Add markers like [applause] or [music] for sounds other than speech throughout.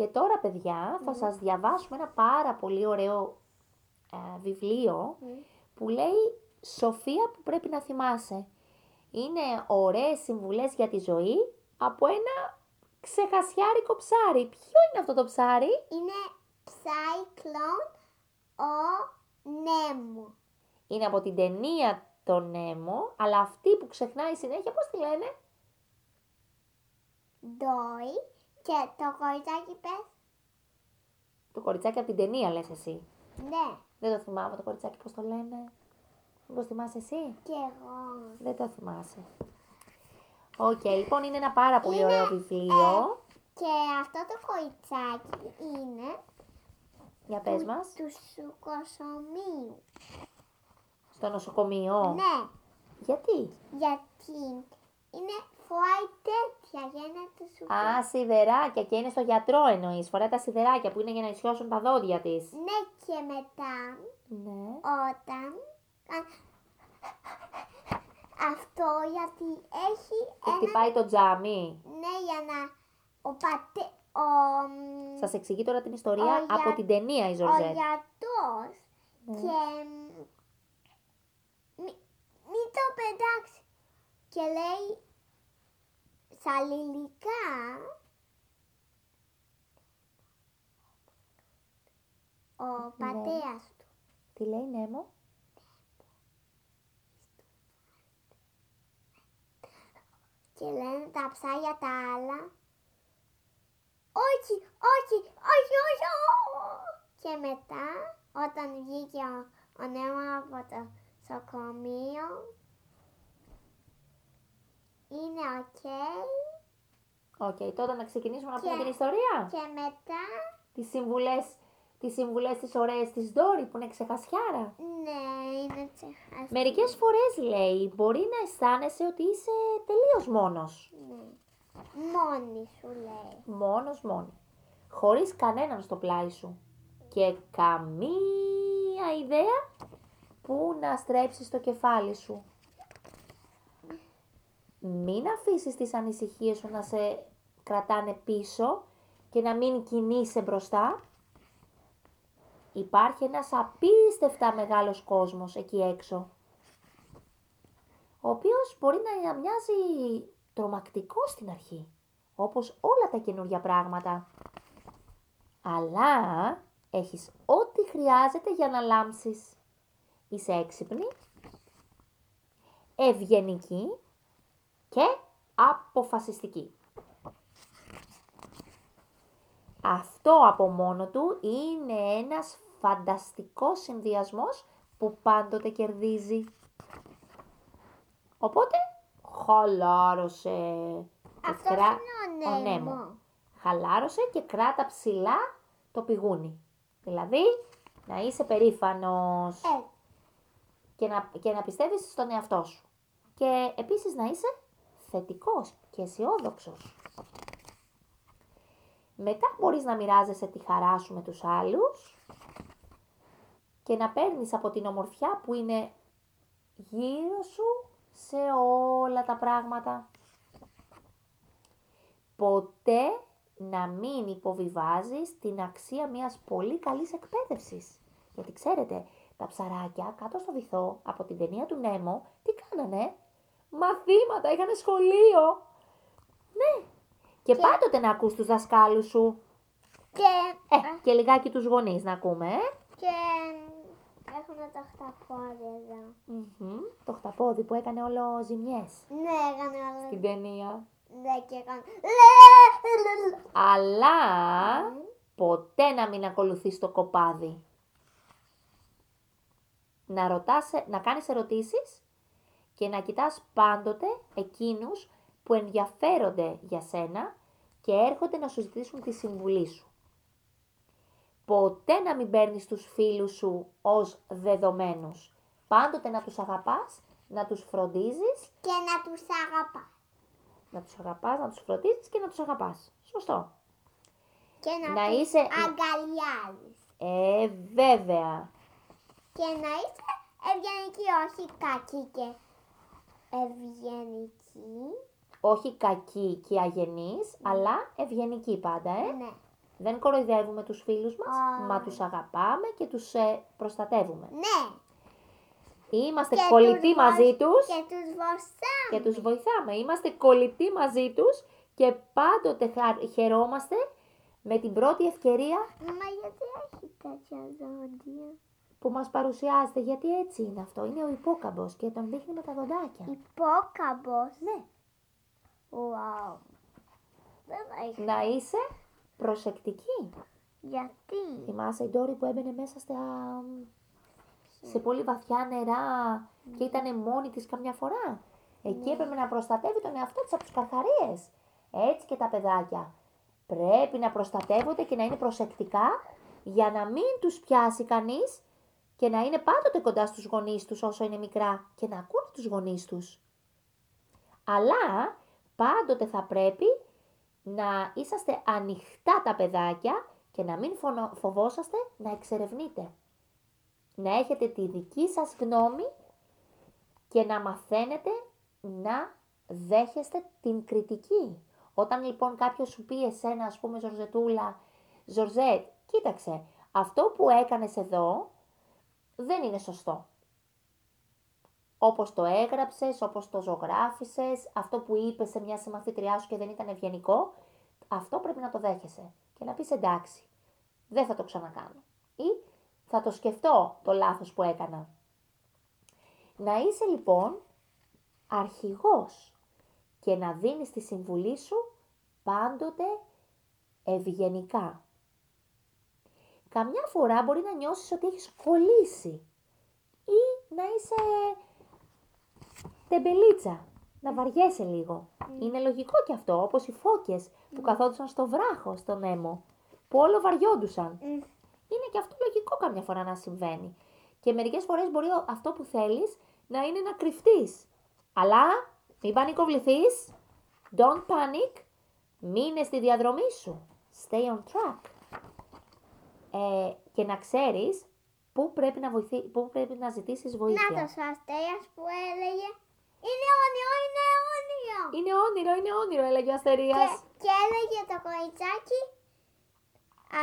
Και τώρα, παιδιά, θα σας διαβάσουμε ένα πάρα πολύ ωραίο ε, βιβλίο που λέει «Σοφία που πρέπει να θυμάσαι». Είναι ωραίες συμβουλές για τη ζωή από ένα ξεχασιάρικο ψάρι. Ποιο είναι αυτό το ψάρι; Είναι Cyclone ο Νέμο. Είναι από την ταινία το Νέμο, αλλά αυτή που ξεχνάει συνέχεια, πώς τη λένε; Ντόρι και το κοριτσάκι πες. Το κοριτσάκι από την ταινία λες εσύ. Ναι, Δεν το θυμάμαι το κοριτσάκι πώς το λένε. Μήπως θυμάσαι εσύ. και εγώ. Δεν το θυμάσαι. Οκ, λοιπόν είναι ένα πάρα πολύ Είναι, ωραίο βιβλίο. Και αυτό το κοριτσάκι είναι Για πες μας. του σουκοσομείου. Στο νοσοκομείο. Ναι, Γιατί; γιατί; Είναι φοράει τέτοια για να του σου Α, σιδεράκια και είναι στο γιατρό εννοείς. Φοράει τα σιδεράκια που είναι για να ισιώσουν τα δόντια της. Ναι, και μετά Ναι. όταν κα- αυτό γιατί έχει Και ένα χτυπάει το τζάμι. ναι για να ο πατέ ο, μ, Σας εξηγεί τώρα την ιστορία Ο από για- την ταινία η ο Ζορζέτ. γιατρός Ναι. και μ, μη, μη το πετάξει και λέει στα ελληνικά ο Ναι. πατέρας του Τι λέει Νέμο. και λένε τα ψάρια τα άλλα όχι, όχι, όχι, όχι, όχι. Και μετά, όταν βγήκε ο, ο Νέμο από το νοσοκομείο, είναι OK. OK, τότε να ξεκινήσουμε να Και- πούμε την ιστορία. Και μετά, Τις συμβουλές, τις συμβουλές τις ωραίες της Ντόρι που είναι ξεχασιάρα. ναι, είναι τσεχασμένο. Μερικές φορές λέει μπορεί να αισθάνεσαι ότι είσαι τελείως μόνος. Ναι. Μόνη σου λέει. Μόνος μόνη. Χωρίς κανέναν στο πλάι σου. Και καμία ιδέα που να στρέψεις το κεφάλι σου. Μην αφήσεις τις ανησυχίες σου να σε κρατάνε πίσω και να μην κινείσαι μπροστά. Υπάρχει ένας απίστευτα μεγάλος κόσμος εκεί έξω, ο οποίος μπορεί να μοιάζει τρομακτικό στην αρχή, όπως όλα τα καινούργια πράγματα. Αλλά έχεις ό,τι χρειάζεται για να λάμψεις. Είσαι έξυπνη, ευγενική και αποφασιστική. Αυτό από μόνο του είναι ένας φανταστικός συνδυασμός που πάντοτε κερδίζει. Οπότε, χαλάρωσε. και Αυτό κρά- είναι ο Νέμο. Νέμο. Χαλάρωσε και κράτα ψηλά το πηγούνι. Δηλαδή, να είσαι περήφανος Ε, και να, και να πιστεύεις στον εαυτό σου. Και επίσης να είσαι θετικός και αισιόδοξος. Μετά μπορείς να μοιράζεσαι τη χαρά σου με τους άλλους και να παίρνεις από την ομορφιά που είναι γύρω σου σε όλα τα πράγματα. Ποτέ να μην υποβιβάζεις την αξία μιας πολύ καλής εκπαίδευσης. Γιατί ξέρετε, τα ψαράκια κάτω στο βυθό από την ταινία του Νέμο, τι κάνανε; Μαθήματα, είχαν σχολείο. Ναι. Και, Και- πάντοτε να ακούς τους δασκάλους σου. και, Ε, και λιγάκι τους γονείς να ακούμε, ε. και έχουμε το χταπόδι εδώ. Μμμ, Το χταπόδι που έκανε όλο ζημιές Ναι, έκανε όλα. στην ταινία. Ναι, και έκανε. Αλλά ποτέ να μην ακολουθείς το κοπάδι. Να, ρωτάς, να κάνεις ερωτήσεις και να κοιτάς πάντοτε εκείνους που ενδιαφέρονται για σένα και έρχονται να σου ζητήσουν τη συμβουλή σου. Ποτέ να μην παίρνεις τους φίλους σου ως δεδομένους. Πάντοτε να τους αγαπάς, να τους φροντίζεις, Και να τους αγαπάς. να τους αγαπάς, να τους φροντίζεις και να τους αγαπάς. Σωστό. Και να, Να τους είσαι- αγκαλιάζεις. Ε, βέβαια. Και να είσαι ευγενική, όχι κακή και ευγενική. Όχι κακή και αγενής, αλλά ευγενική πάντα, ε. Ναι. Δεν κοροϊδεύουμε τους φίλους μας, Όχι. μα τους αγαπάμε και τους ε, προστατεύουμε. Ναι. Είμαστε Και κολλητοί τους μαζί βοηθ- τους Και τους βοηθάμε. και τους βοηθάμε. Είμαστε κολλητοί μαζί τους και πάντοτε χα- χαιρόμαστε με την πρώτη ευκαιρία Μα γιατί έχει τέτοια δόντια. Που μας παρουσιάζεται, γιατί έτσι είναι αυτό. Είναι ο υπόκαμπος και τον δείχνει με τα δοντάκια. Υπόκαμπος; Ναι. Wow. Δεν έχει. Να είσαι προσεκτική. Γιατί; Θυμάσαι η Ντόρη που έμπαινε μέσα στα... σε πολύ βαθιά νερά και ήταν μόνη της καμιά φορά. Εκεί έπρεπε να προστατεύει τον εαυτό της από τους καρχαρίες. Έτσι και τα παιδάκια. Πρέπει να προστατεύονται και να είναι προσεκτικά για να μην τους πιάσει κανείς και να είναι πάντοτε κοντά στους γονείς τους όσο είναι μικρά και να ακούνε τους γονείς τους. Αλλά πάντοτε θα πρέπει να είσαστε ανοιχτά τα παιδάκια και να μην φωνο- φοβόσαστε να εξερευνείτε. Να έχετε τη δική σας γνώμη και να μαθαίνετε να δέχεστε την κριτική. Όταν λοιπόν κάποιος σου πει εσένα, ας πούμε, Ζορζετούλα, Ζορζέτ, κοίταξε, αυτό που έκανες εδώ δεν είναι σωστό. Όπως το έγραψες, όπως το ζωγράφισες, αυτό που είπες σε μια συμμαθήτριά σου και δεν ήταν ευγενικό, αυτό πρέπει να το δέχεσαι και να πεις εντάξει, δεν θα το ξανακάνω. Ή θα το σκεφτώ το λάθος που έκανα. Να είσαι λοιπόν αρχηγός και να δίνεις τη συμβουλή σου πάντοτε ευγενικά. Καμιά φορά μπορεί να νιώσεις ότι έχεις κολλήσει ή να είσαι τεμπελίτσα, να βαριέσαι λίγο. Είναι λογικό και αυτό, όπως οι φώκες που καθόντουσαν στο βράχο, στον έμο, που όλο βαριόντουσαν. Μμ. Είναι και αυτό λογικό καμιά φορά να συμβαίνει. Και μερικές φορές μπορεί ο- αυτό που θέλεις να είναι να κρυφτείς. Αλλά μην πανικοβληθείς, don't panic, μείνε στη διαδρομή σου, stay on track. Ε, και να ξέρεις πού πρέπει να, βοηθεί, πού πρέπει να ζητήσεις βοήθεια. Να το αστέας που έλεγε. Είναι όνειρο, είναι όνειρο. Είναι όνειρο, είναι όνειρο, έλεγε ο Και, Αστερίας. και έλεγε το κοριτσάκι.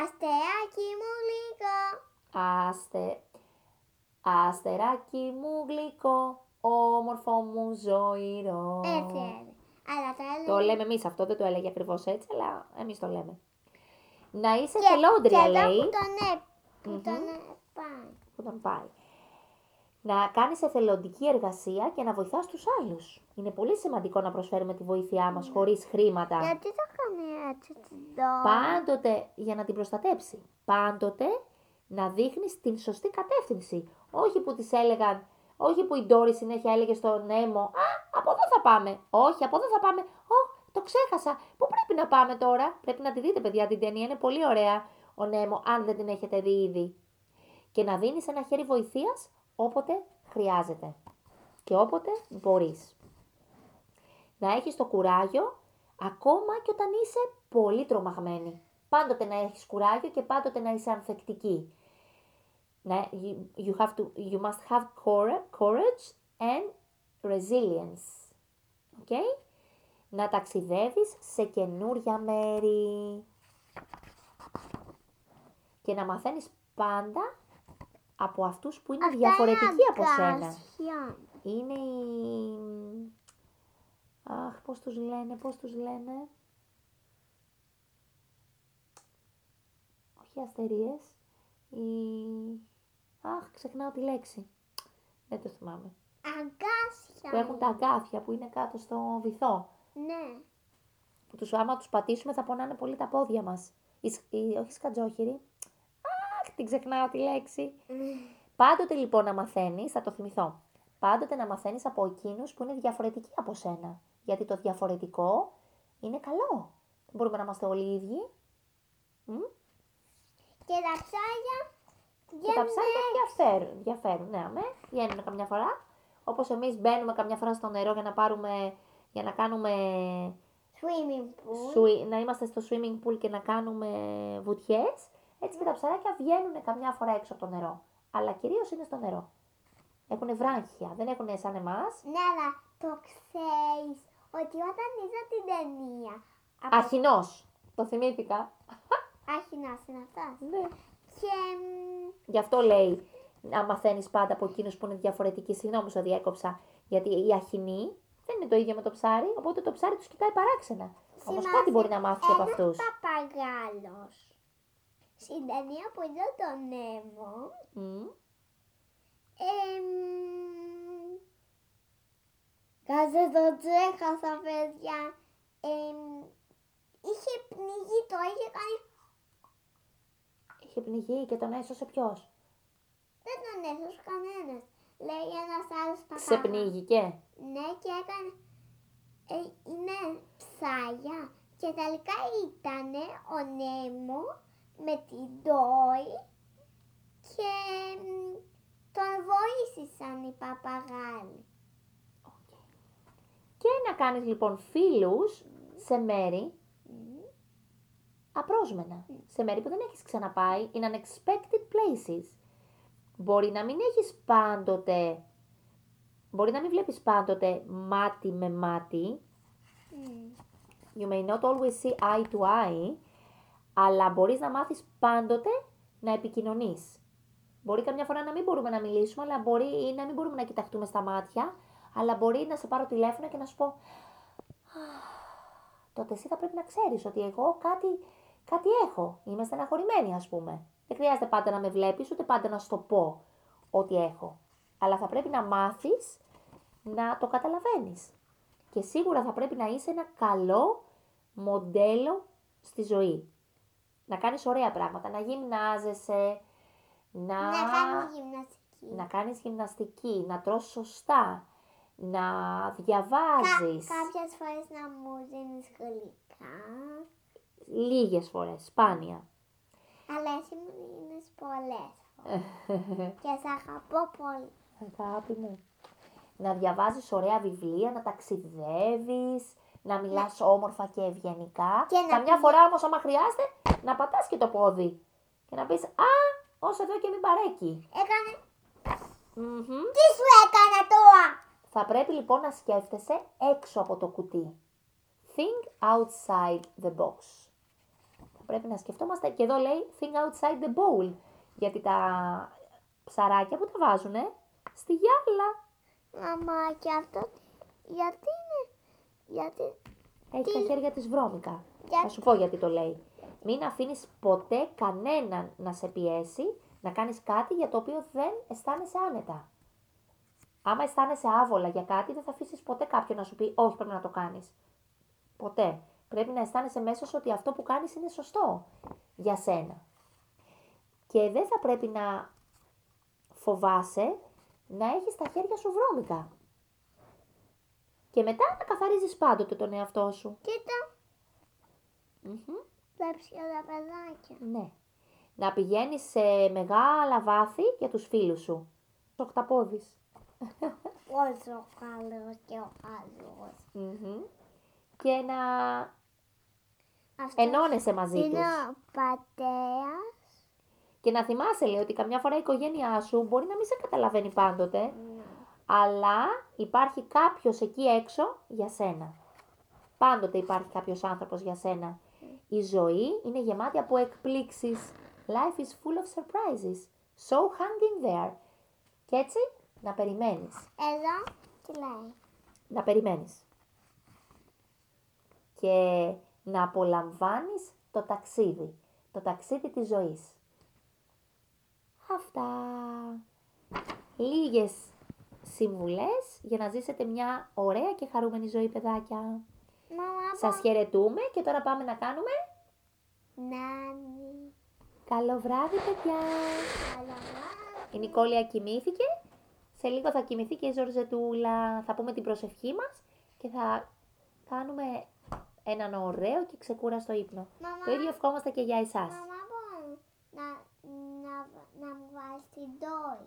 Αστεάκι μου λίγο. Άστε, αστεράκι μου γλυκό, όμορφο μου ζωηρό. Έτσι έλεγε. Αλλά το έλεγε. Το λέμε εμείς αυτό, δεν το έλεγε ακριβώς έτσι, αλλά εμείς το λέμε. Να είσαι και, θελόντρια, και εδώ λέει, που τον, έ, που Μμμ. τον έπανε. που τον πάει. Να κάνεις εθελοντική εργασία και να βοηθάς τους άλλους. Είναι πολύ σημαντικό να προσφέρουμε τη βοήθειά μας χωρίς χρήματα. Γιατί το κάνει έτσι την δω. Πάντοτε για να την προστατέψει. Πάντοτε να δείχνεις την σωστή κατεύθυνση. Όχι που τις έλεγαν, όχι που η Ντόρη συνέχεια έλεγε στον Νέμο «Α, από εδώ θα πάμε». Όχι, από εδώ θα πάμε. Ω, το ξέχασα. Πού πρέπει να πάμε τώρα. Πρέπει να τη δείτε παιδιά την ταινία, είναι πολύ ωραία ο Νέμο, αν δεν την έχετε δει ήδη. Και να δίνεις ένα χέρι βοηθείας όποτε χρειάζεται. Και όποτε μπορείς. Να έχεις το κουράγιο ακόμα και όταν είσαι πολύ τρομαγμένη. Πάντοτε να έχεις κουράγιο και πάντοτε να είσαι ανθεκτική. Να, you, you, have to, you must have coura- courage and resilience. Okay? Να ταξιδεύεις σε καινούρια μέρη. Και να μαθαίνεις πάντα από αυτούς που είναι Αυτά διαφορετικοί από είναι σένα. αγκάσια. Είναι οι... Αχ, πώς τους λένε, πώς τους λένε. Όχι αστερίες. Οι... Αχ, ξεχνάω τη λέξη. Δεν το θυμάμαι. Αγκάσια. Που έχουν τα αγκάθια που είναι κάτω στο βυθό. Ναι. Που τους άμα τους πατήσουμε θα πονάνε πολύ τα πόδια μας. Η, σ- η- όχι σκατζόχυρη. Αχ, την ξεχνάω τη λέξη. [laughs] Πάντοτε λοιπόν να μαθαίνεις, θα το θυμηθώ, πάντοτε να μαθαίνεις από εκείνους που είναι διαφορετικοί από σένα. Γιατί το διαφορετικό είναι καλό. Δεν μπορούμε να είμαστε όλοι οι ίδιοι. Μμ; Και τα ψάρια Και τα ψάρια διαφέρουν, διαφέρουν, ναι, αμέ, βγαίνουν καμιά φορά. Όπως εμείς μπαίνουμε καμιά φορά στο νερό για να πάρουμε, για να κάνουμε, swimming pool. swi- να είμαστε στο swimming pool και να κάνουμε βουτιές, έτσι και τα ψαράκια βγαίνουν καμιά φορά έξω από το νερό. Αλλά κυρίως είναι στο νερό. Έχουν βράχια, δεν έχουν σαν εμάς. Ναι, αλλά το ξέρεις ότι όταν είδα την ταινία. από- Αρχινός. Το θυμήθηκα. Άχινας είναι αυτός. Ναι. Και μ, Γι' αυτό λέει να μαθαίνεις πάντα από εκείνους που είναι διαφορετικοί. Συγγνώμη που σε διέκοψα. Γιατί η αχινή δεν είναι το ίδιο με το ψάρι, οπότε το ψάρι τους κοιτάει παράξενα. Όμως θυμάσαι κάτι μπορεί να μάθει από ένας αυτούς. παπαγάλος. Στην ταινία που είδα τον Νέμο, εμ, Κάτσε το τσέχασα, παιδιά. Εμ, είχε πνιγεί, το είχε κάνει. Είχε πνιγεί και τον έσωσε ποιος; Δεν τον έσωσε κανένας. Λέει ένας άλλος παπαγάλος. Σε πνίγηκε. Ναι, και έκανε. Ε, είναι ψάρια. Και τελικά ήταν ο Νέμο με την Ντόι και μ, τον βοήθησαν οι παπαγάλοι. Και να κάνεις λοιπόν φίλους σε μέρη απρόσμενα. Σε μέρη που δεν έχεις ξαναπάει. In unexpected places. Μπορεί να μην έχεις πάντοτε... Μπορεί να μην βλέπεις πάντοτε μάτι με μάτι. Μμ. You may not always see eye to eye. Αλλά μπορείς να μάθεις πάντοτε να επικοινωνείς. Μπορεί καμιά φορά να μην μπορούμε να μιλήσουμε, αλλά μπορεί ή να μην μπορούμε να κοιταχτούμε στα μάτια, αλλά μπορεί να σε πάρω τηλέφωνο και να σου πω τότε εσύ θα πρέπει να ξέρεις ότι εγώ κάτι, κάτι έχω. Είμαι στεναχωρημένη ας πούμε. Δεν χρειάζεται πάντα να με βλέπεις, ούτε πάντα να σου το πω ότι έχω. Αλλά θα πρέπει να μάθεις να το καταλαβαίνεις. Και σίγουρα θα πρέπει να είσαι ένα καλό μοντέλο στη ζωή. Να κάνεις ωραία πράγματα, να γυμνάζεσαι, να, Να κάνει γυμναστική. να κάνεις γυμναστική, να τρως σωστά, να Κα- διαβάζεις. κάποιες φορές να μου δίνεις γλυκά. Λίγες φορές, σπάνια. Αλλά εσύ μου δίνεις πολλές φορές. και σε αγαπώ πολύ. Αγάπη μου. Να διαβάζεις ωραία βιβλία, να ταξιδεύεις, να μιλάς όμορφα και ευγενικά. Και να Καμιά πηγα- φορά όμως άμα χρειάζεται να πατάς και το πόδι. Και να πεις «Α, όσο εδώ και μην παρέκει». Έκανε... Μμμ. Τι σου έκανα τώρα! Θα πρέπει λοιπόν να σκέφτεσαι έξω από το κουτί. Think outside the box. Θα πρέπει να σκεφτόμαστε και εδώ λέει think outside the bowl. Γιατί τα ψαράκια που τα βάζουνε στη γυάλα. Μαμά, και αυτό γιατί είναι... Γιατί... Έχει Τι; τα χέρια της βρώμικα. Για- Θα σου πω γιατί το λέει. Μην αφήνεις ποτέ κανέναν να σε πιέσει να κάνεις κάτι για το οποίο δεν αισθάνεσαι άνετα. Άμα αισθάνεσαι άβολα για κάτι, δεν θα αφήσεις ποτέ κάποιον να σου πει όχι πρέπει να το κάνεις. Ποτέ. Πρέπει να αισθάνεσαι μέσα σου ότι αυτό που κάνεις είναι σωστό για σένα. Και δεν θα πρέπει να φοβάσαι να έχεις τα χέρια σου βρώμικα. Και μετά να καθαρίζεις πάντοτε τον εαυτό σου. Κοίτα, Μμμ. βλέπεις και τα παιδάκια. Ναι. Να πηγαίνεις σε μεγάλα βάθη για τους φίλους σου. Οχταπόδης. Πόσο καλός και ο καλός. Μμμ. Και να Αυτός ενώνεσαι μαζί είναι τους. ο πατέρας. Και να θυμάσαι, λέει, ότι καμιά φορά η οικογένειά σου μπορεί να μην σε καταλαβαίνει πάντοτε, αλλά υπάρχει κάποιος εκεί έξω για σένα. Πάντοτε υπάρχει κάποιος άνθρωπος για σένα. Η ζωή είναι γεμάτη από εκπλήξεις. Life is full of surprises. So hang in there. Και έτσι να περιμένεις. Εδώ τι λέει; Να περιμένεις. Και να απολαμβάνεις το ταξίδι. Το ταξίδι της ζωής. Αυτά. Λίγες συμβουλές για να ζήσετε μια ωραία και χαρούμενη ζωή, παιδάκια. Μαμά, Σας χαιρετούμε και τώρα πάμε να κάνουμε Νάνι. καλό βράδυ, παιδιά. Καλό Η Νικόλια κοιμήθηκε. Σε λίγο θα κοιμηθεί και η Ζορζετούλα. Θα πούμε την προσευχή μας και θα κάνουμε έναν ωραίο και ξεκούραστο ύπνο. Μαμά. Το ίδιο ευχόμαστε και για εσάς. Μαμά, μπορώ να, να, να μου βάλεις την τόη.